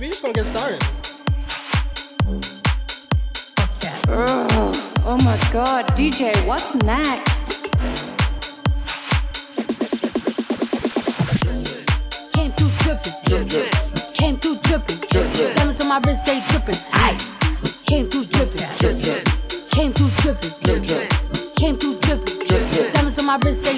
We just gonna get started. Oh my god, DJ, what's next? Came through dripping, dripping. Came through dripping, dripping. Diamonds on my wrist, they dripping, ice. Came through dripping, dripping. Came through dripping, dripping. Came through dripping, dripping. Diamonds on my wrist, they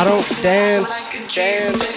I don't dance, dance.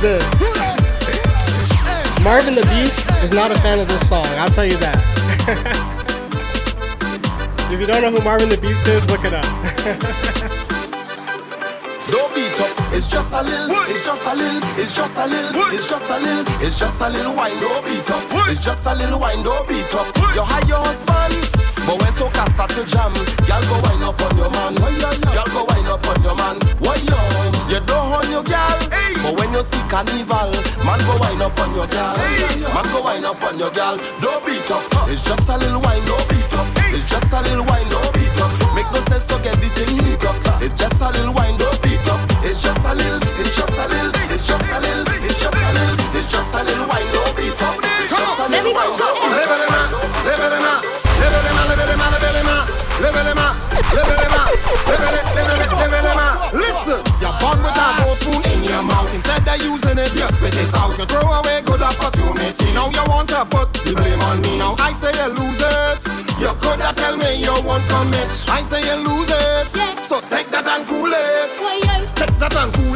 Song this? Marvin the Beast is not a fan of this song, I'll tell you that. if you don't know who Marvin the Beast is, look it up. Don't beat up, it's just a little, it's just a little, it's just a little, it's just a little, it's just a little wine, don't beat up, it's just a little wine, don't beat up. You hide your husband, but when soca start to jam, girl go wine up on your man, girl go wine up on your man. Why yo? You don't hold your girl, but when you see carnival, man go wine up on your girl, man go wine up on your girl. Don't beat up, it's just a little wine, don't beat up, it's just a little wine, don't beat up. Make no sense to get the thing heat up, it's just a little wine, don't beat up. It's just a little, it's just a little, it's just a little, it's just a little, it's just a little wine, you spit it out. You throw away good opportunity. Now you want to put the blame on me. Now I say you lose it. You coulda tell me you won't commit. I say you lose it. Yeah. So take that and cool it. Why yo? Take that and cool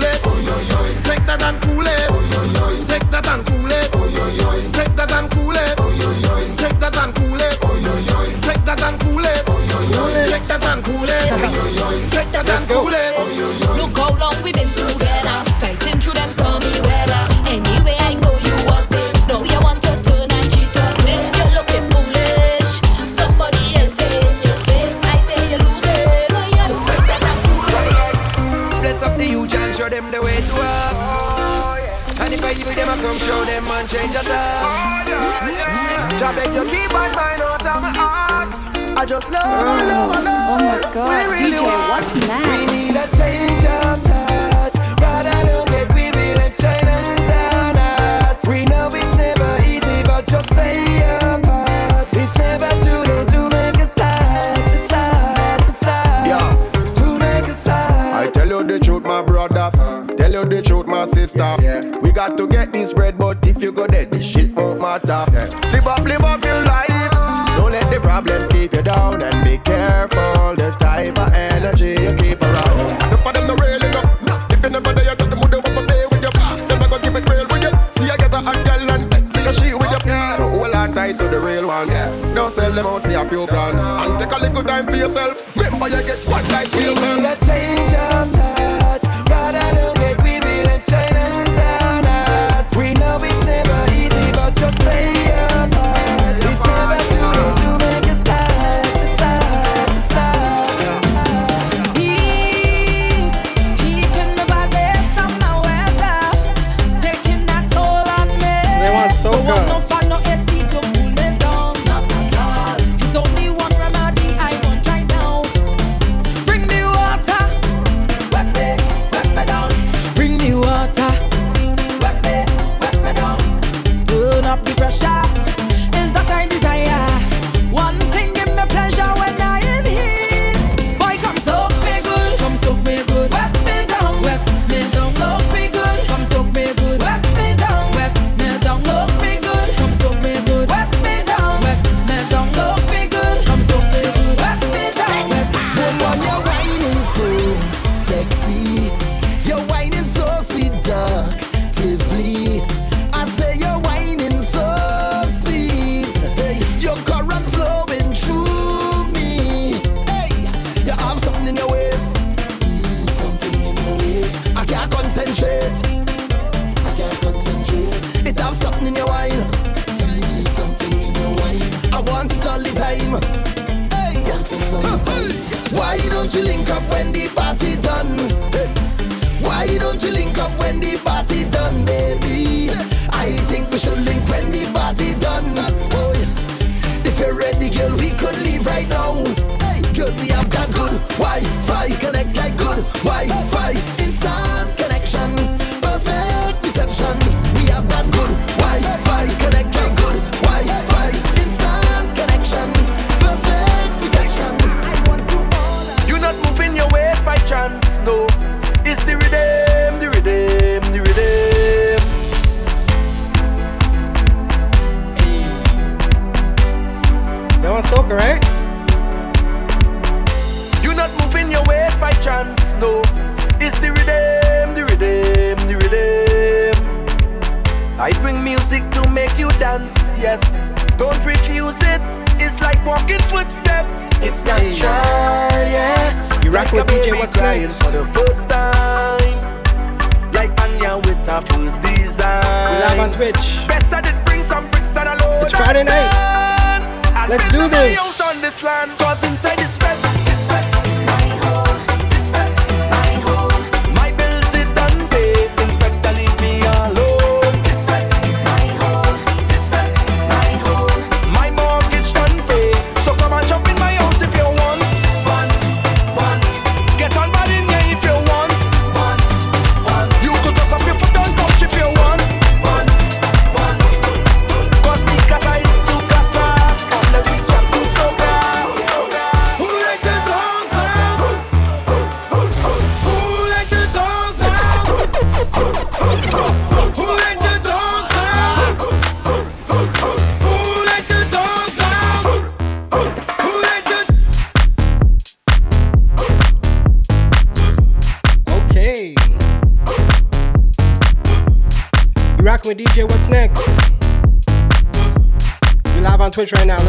you keep on mind out of my heart. I just love, I love, I love. Oh my god, We really DJ, want- what's We next? need a change of thoughts. Rather than get we real and shine and turn out. We know it's never easy, but just play your part. It's never too late to make a start, to start, to start. Yeah. To make a start. I tell you the truth, my brother. Tell you the truth, my sister. Yeah, we got to get this bread, but if you go dead, this shit won't matter. Live up, live up down and be careful the type of energy you keep around. Look for them to railing up. If you never there, you got the mood up a day with you. Never gonna keep it real with you. See, I get a hot girl and see a she with you. So hold on tight to the real ones. Don't sell them out for a few plans. And take a little time for yourself. Remember, you get What's next? for the first time. Like Anya with her first design. We live on Twitch. I did bring some bricks and a load It's Friday night. Let's do this. Twitch right now.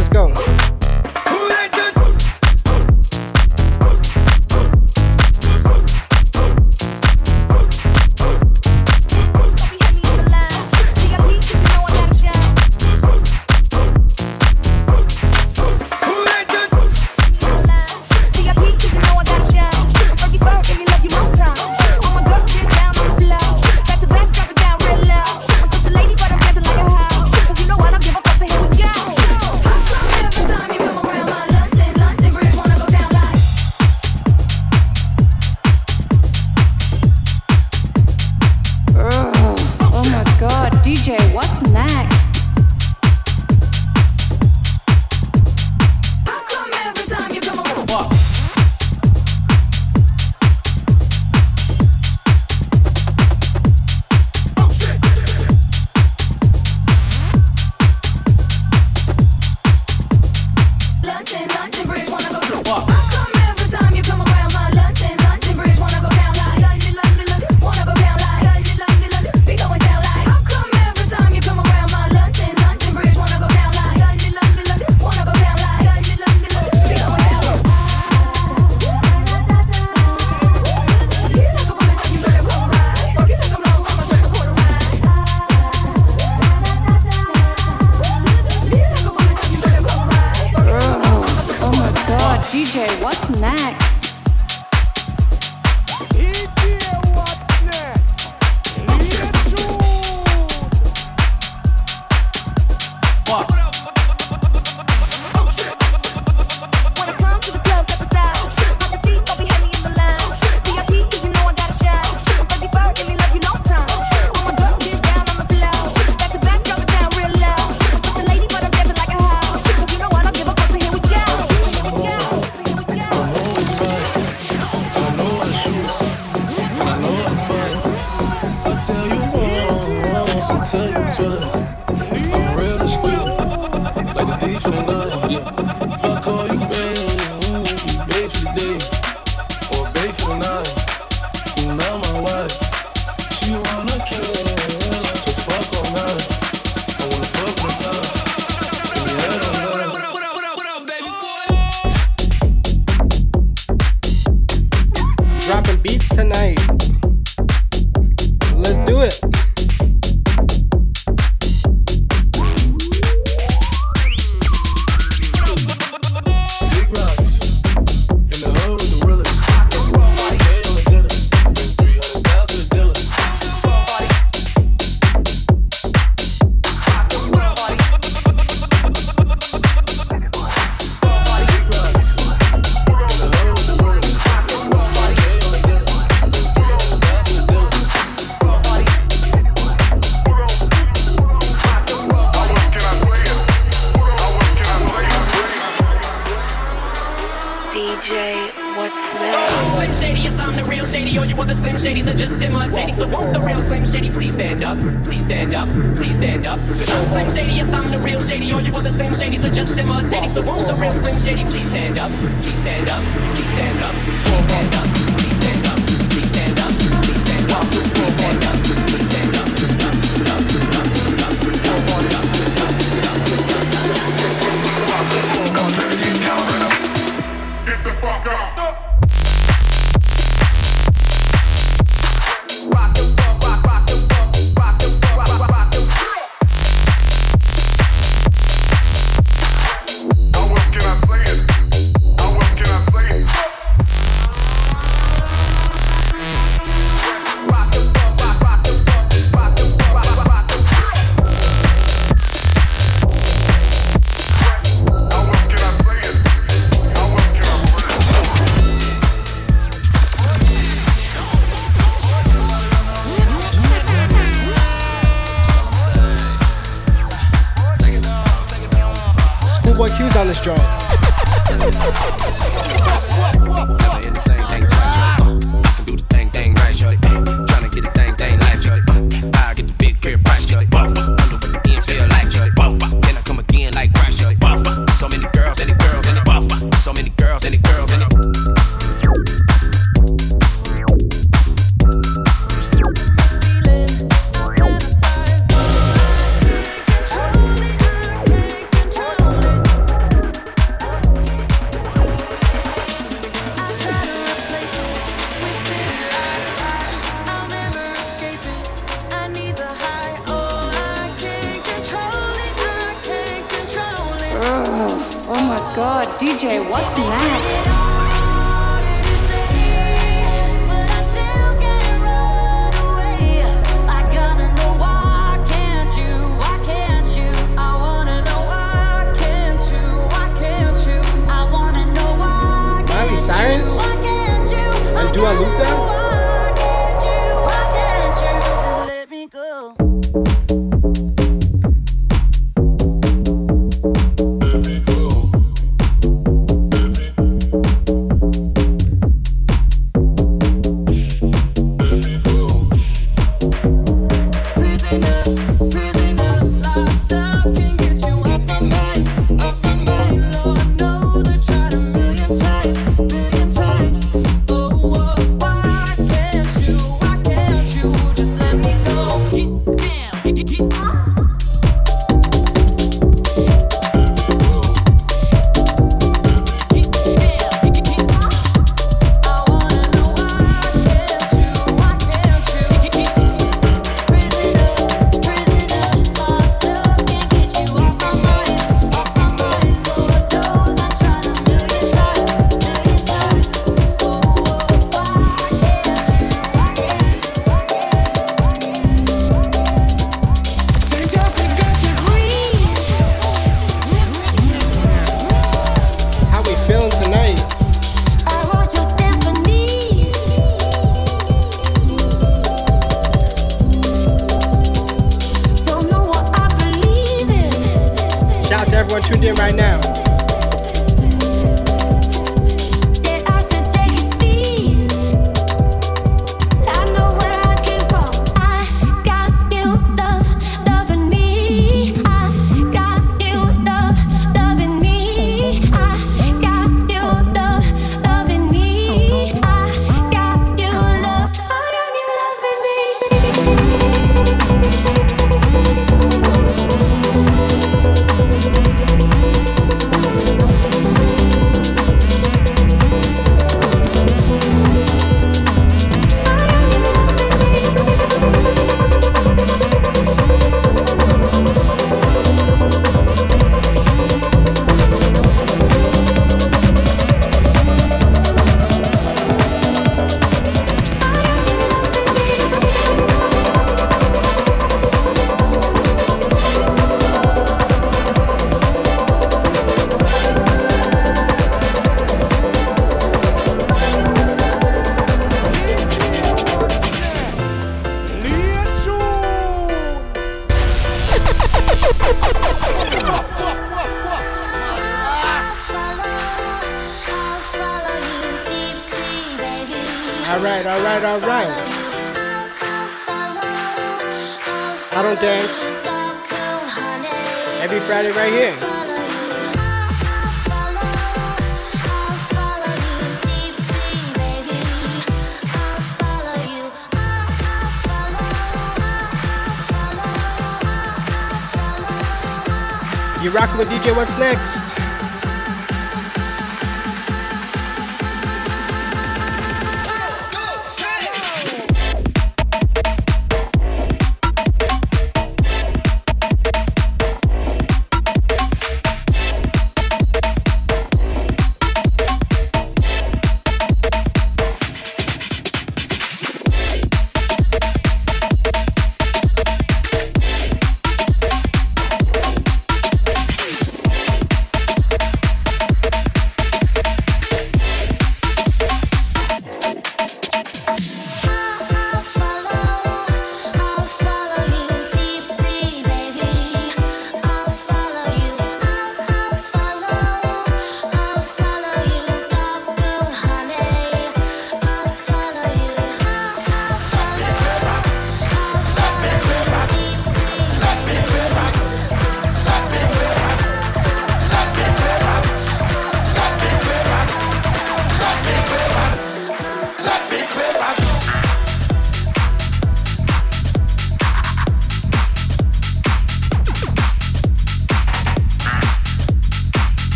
You rocking with DJ What's Next?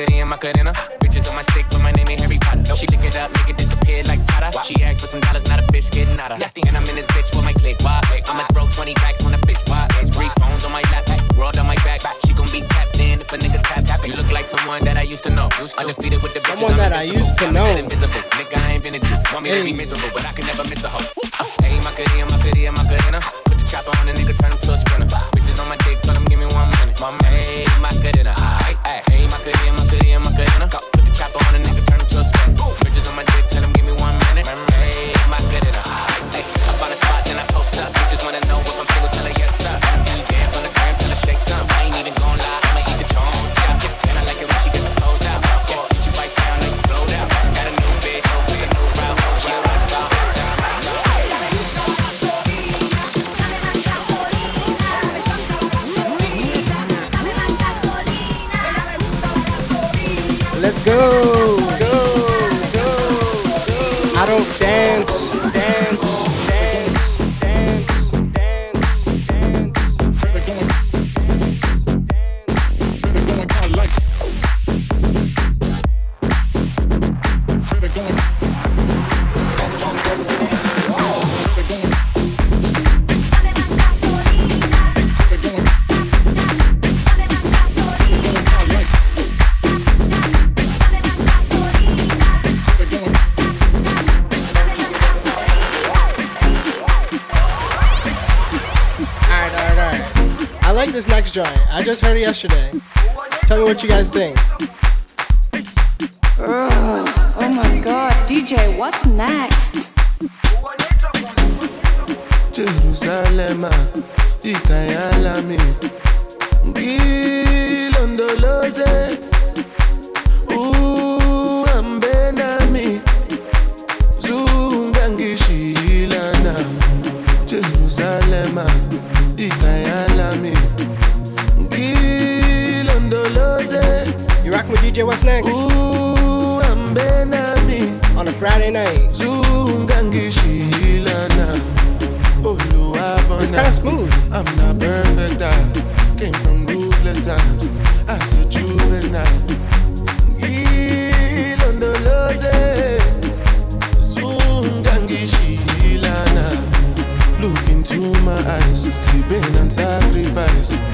goody and my cadena. Bitches on my stick, but my name ain't Harry Potter. She lick it up, make it disappear like Tata. Wow. She asked for some dollars, not a bitch getting out of. And I'm in this bitch with my click. Why? I'ma throw 20 packs. Someone that I used to. Know, undefeated with the bitches, Someone that I used to know. invisible. Nigga, I ain't been a Jew. Want me to be miserable, but I can never miss a hoe. Hey, Macarena, Macarena, Macarena. Put the chopper on the nigga, turn him to a sprinter. Bitches on my dick, tell him give me one minute. My man, hey. Ay, ay, hey, Macarena, Macarena, Macarena. Put the chopper on the nigga, turn him to a sprinter. Bitches on my dick, tell him go, just heard it yesterday. Tell me what you guys think. Oh, oh my god, DJ, what's next? Jerusalem, ikayalami ngilondoloze DJ What's Next? uhambe nami On a Friday night. It's kind of smooth. I'm not perfect. I came from ruthless times as a juvenile. Look into my eyes, see pain and sacrifice.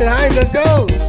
Alison Hinds, let's go.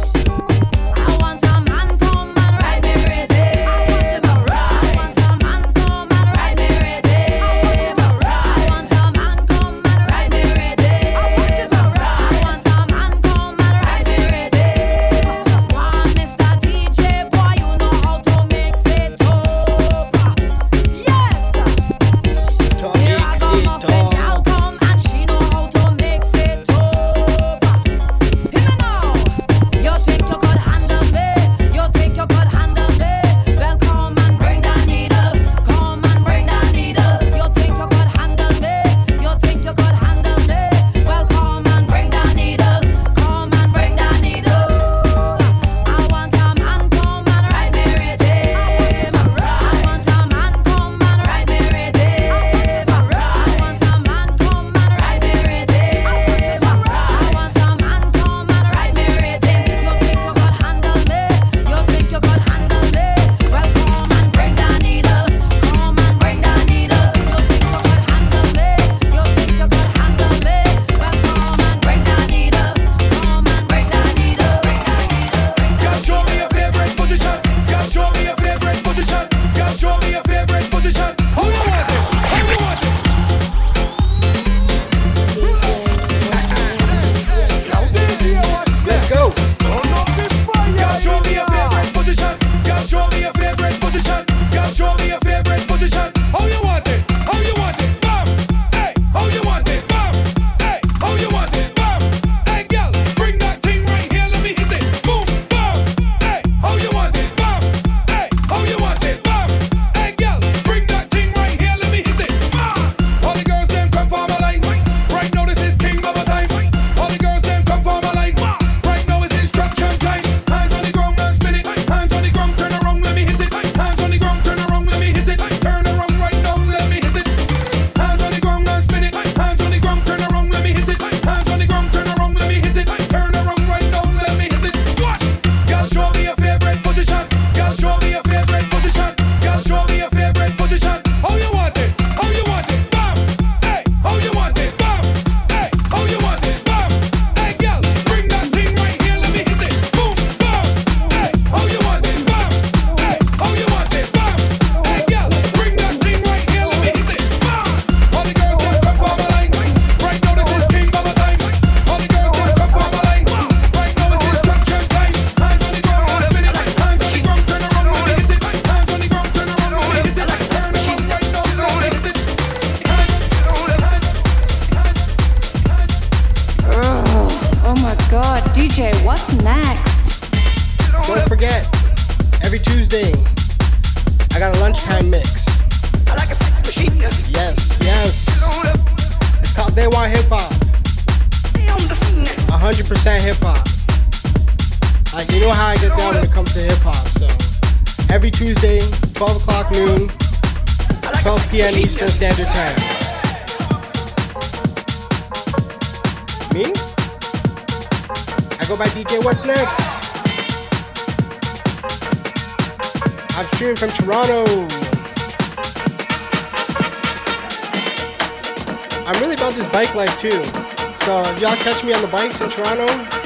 Y'all catch me on the bikes in Toronto.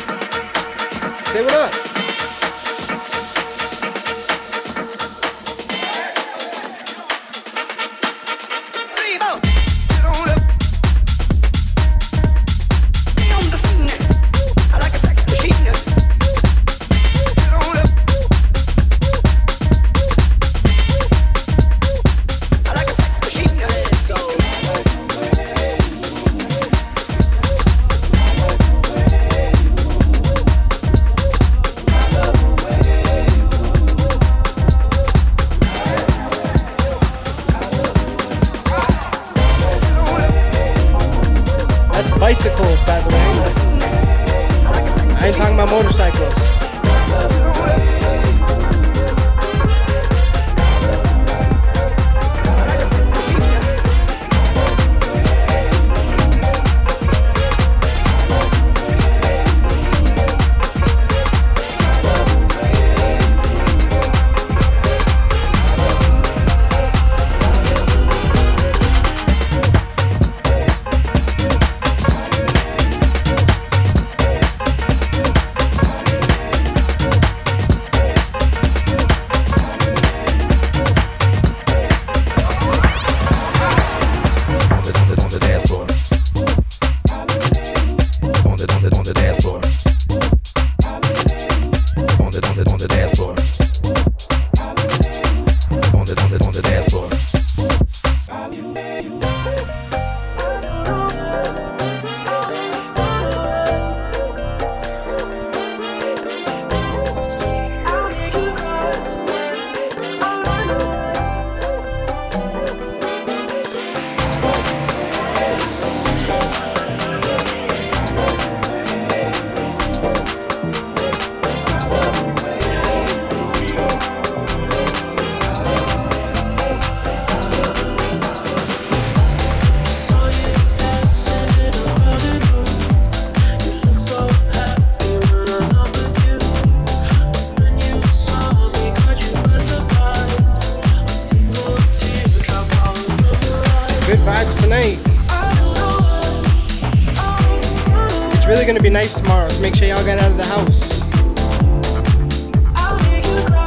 be nice tomorrow, so make sure y'all get out of the house.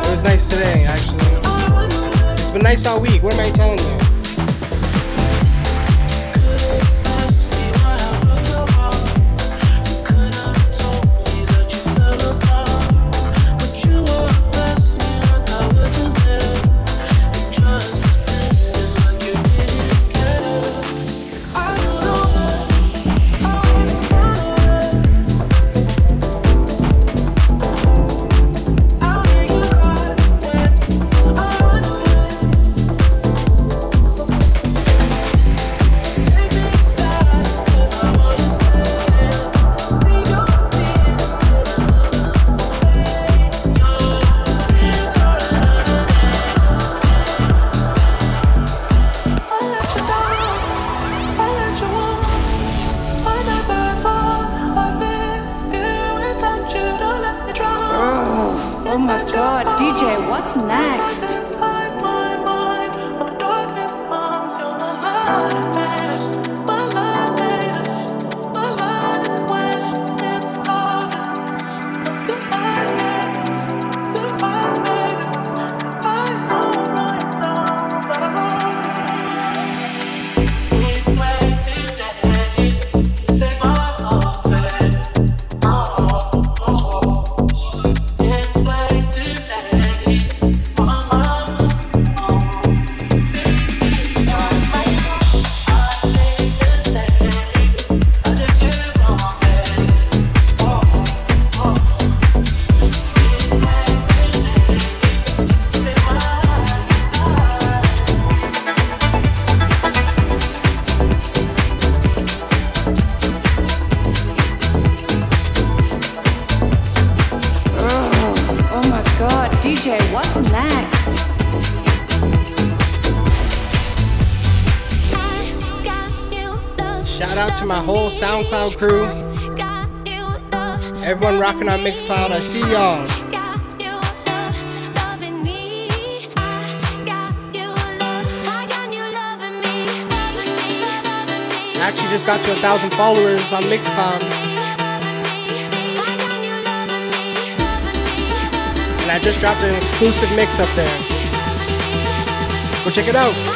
It was nice today, actually. It's been nice all week. What am I telling you? Mixcloud crew. Everyone rocking on Mixcloud. I see y'all. actually just got to a thousand followers on Mixcloud. And I just dropped an exclusive mix up there. Go check it out.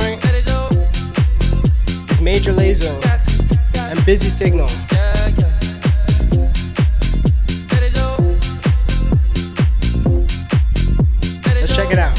joint is Major Lazer and Busy Signal. Let's check it out.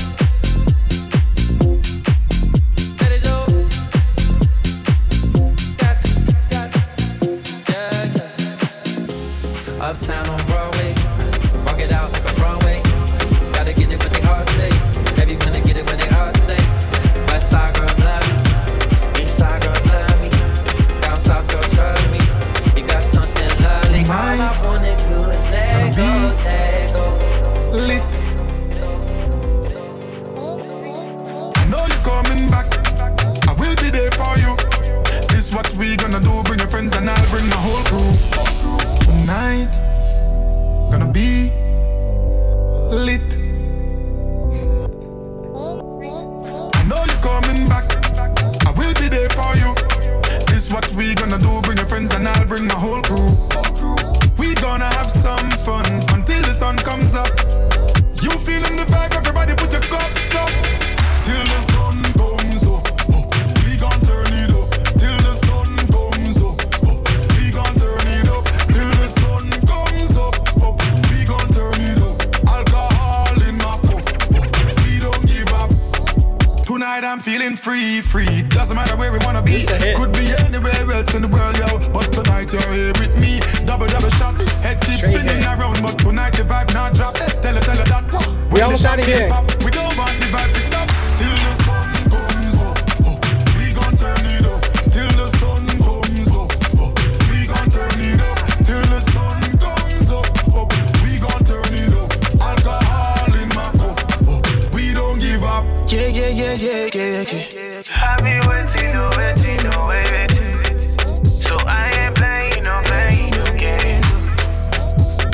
Yeah, yeah, yeah, yeah, yeah, yeah. I be waiting, no waiting, no waiting. So I ain't playing, no playing, no games.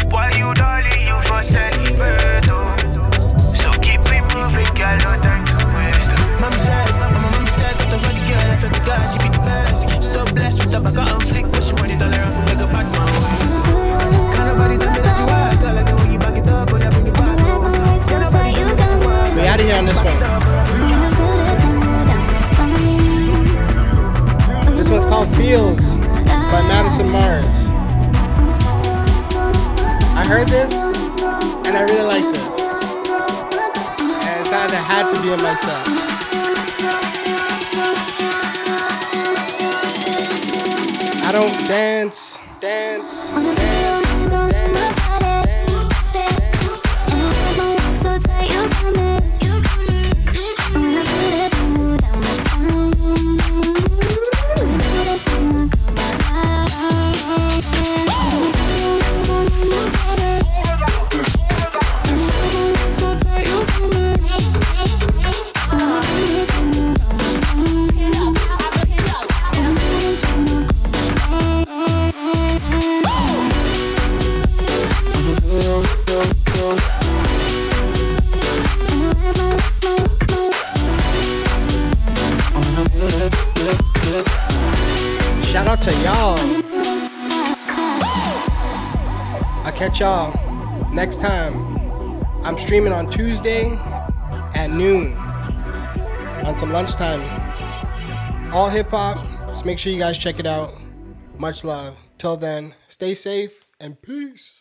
Why you darling, you for celebrate, oh. So keep it moving, girl, no time to waste. oh. Mommy said, mama, mommy said, that the first girl, that's what the God, she be the best. So blessed with the back on flick, what she want it all around for make a bad man. Can't nobody tell me that you are, girl, I know when you back it up, oh, yeah, bring it back. We out of here on this one. Called Feels by Madison Mars. I heard this and I really liked it. And it sounded had to be in my set. I don't dance, dance, dance. Catch y'all next time. I'm streaming on Tuesday at noon on some lunchtime. All hip hop. So make sure you guys check it out. Much love. Till then, stay safe and peace.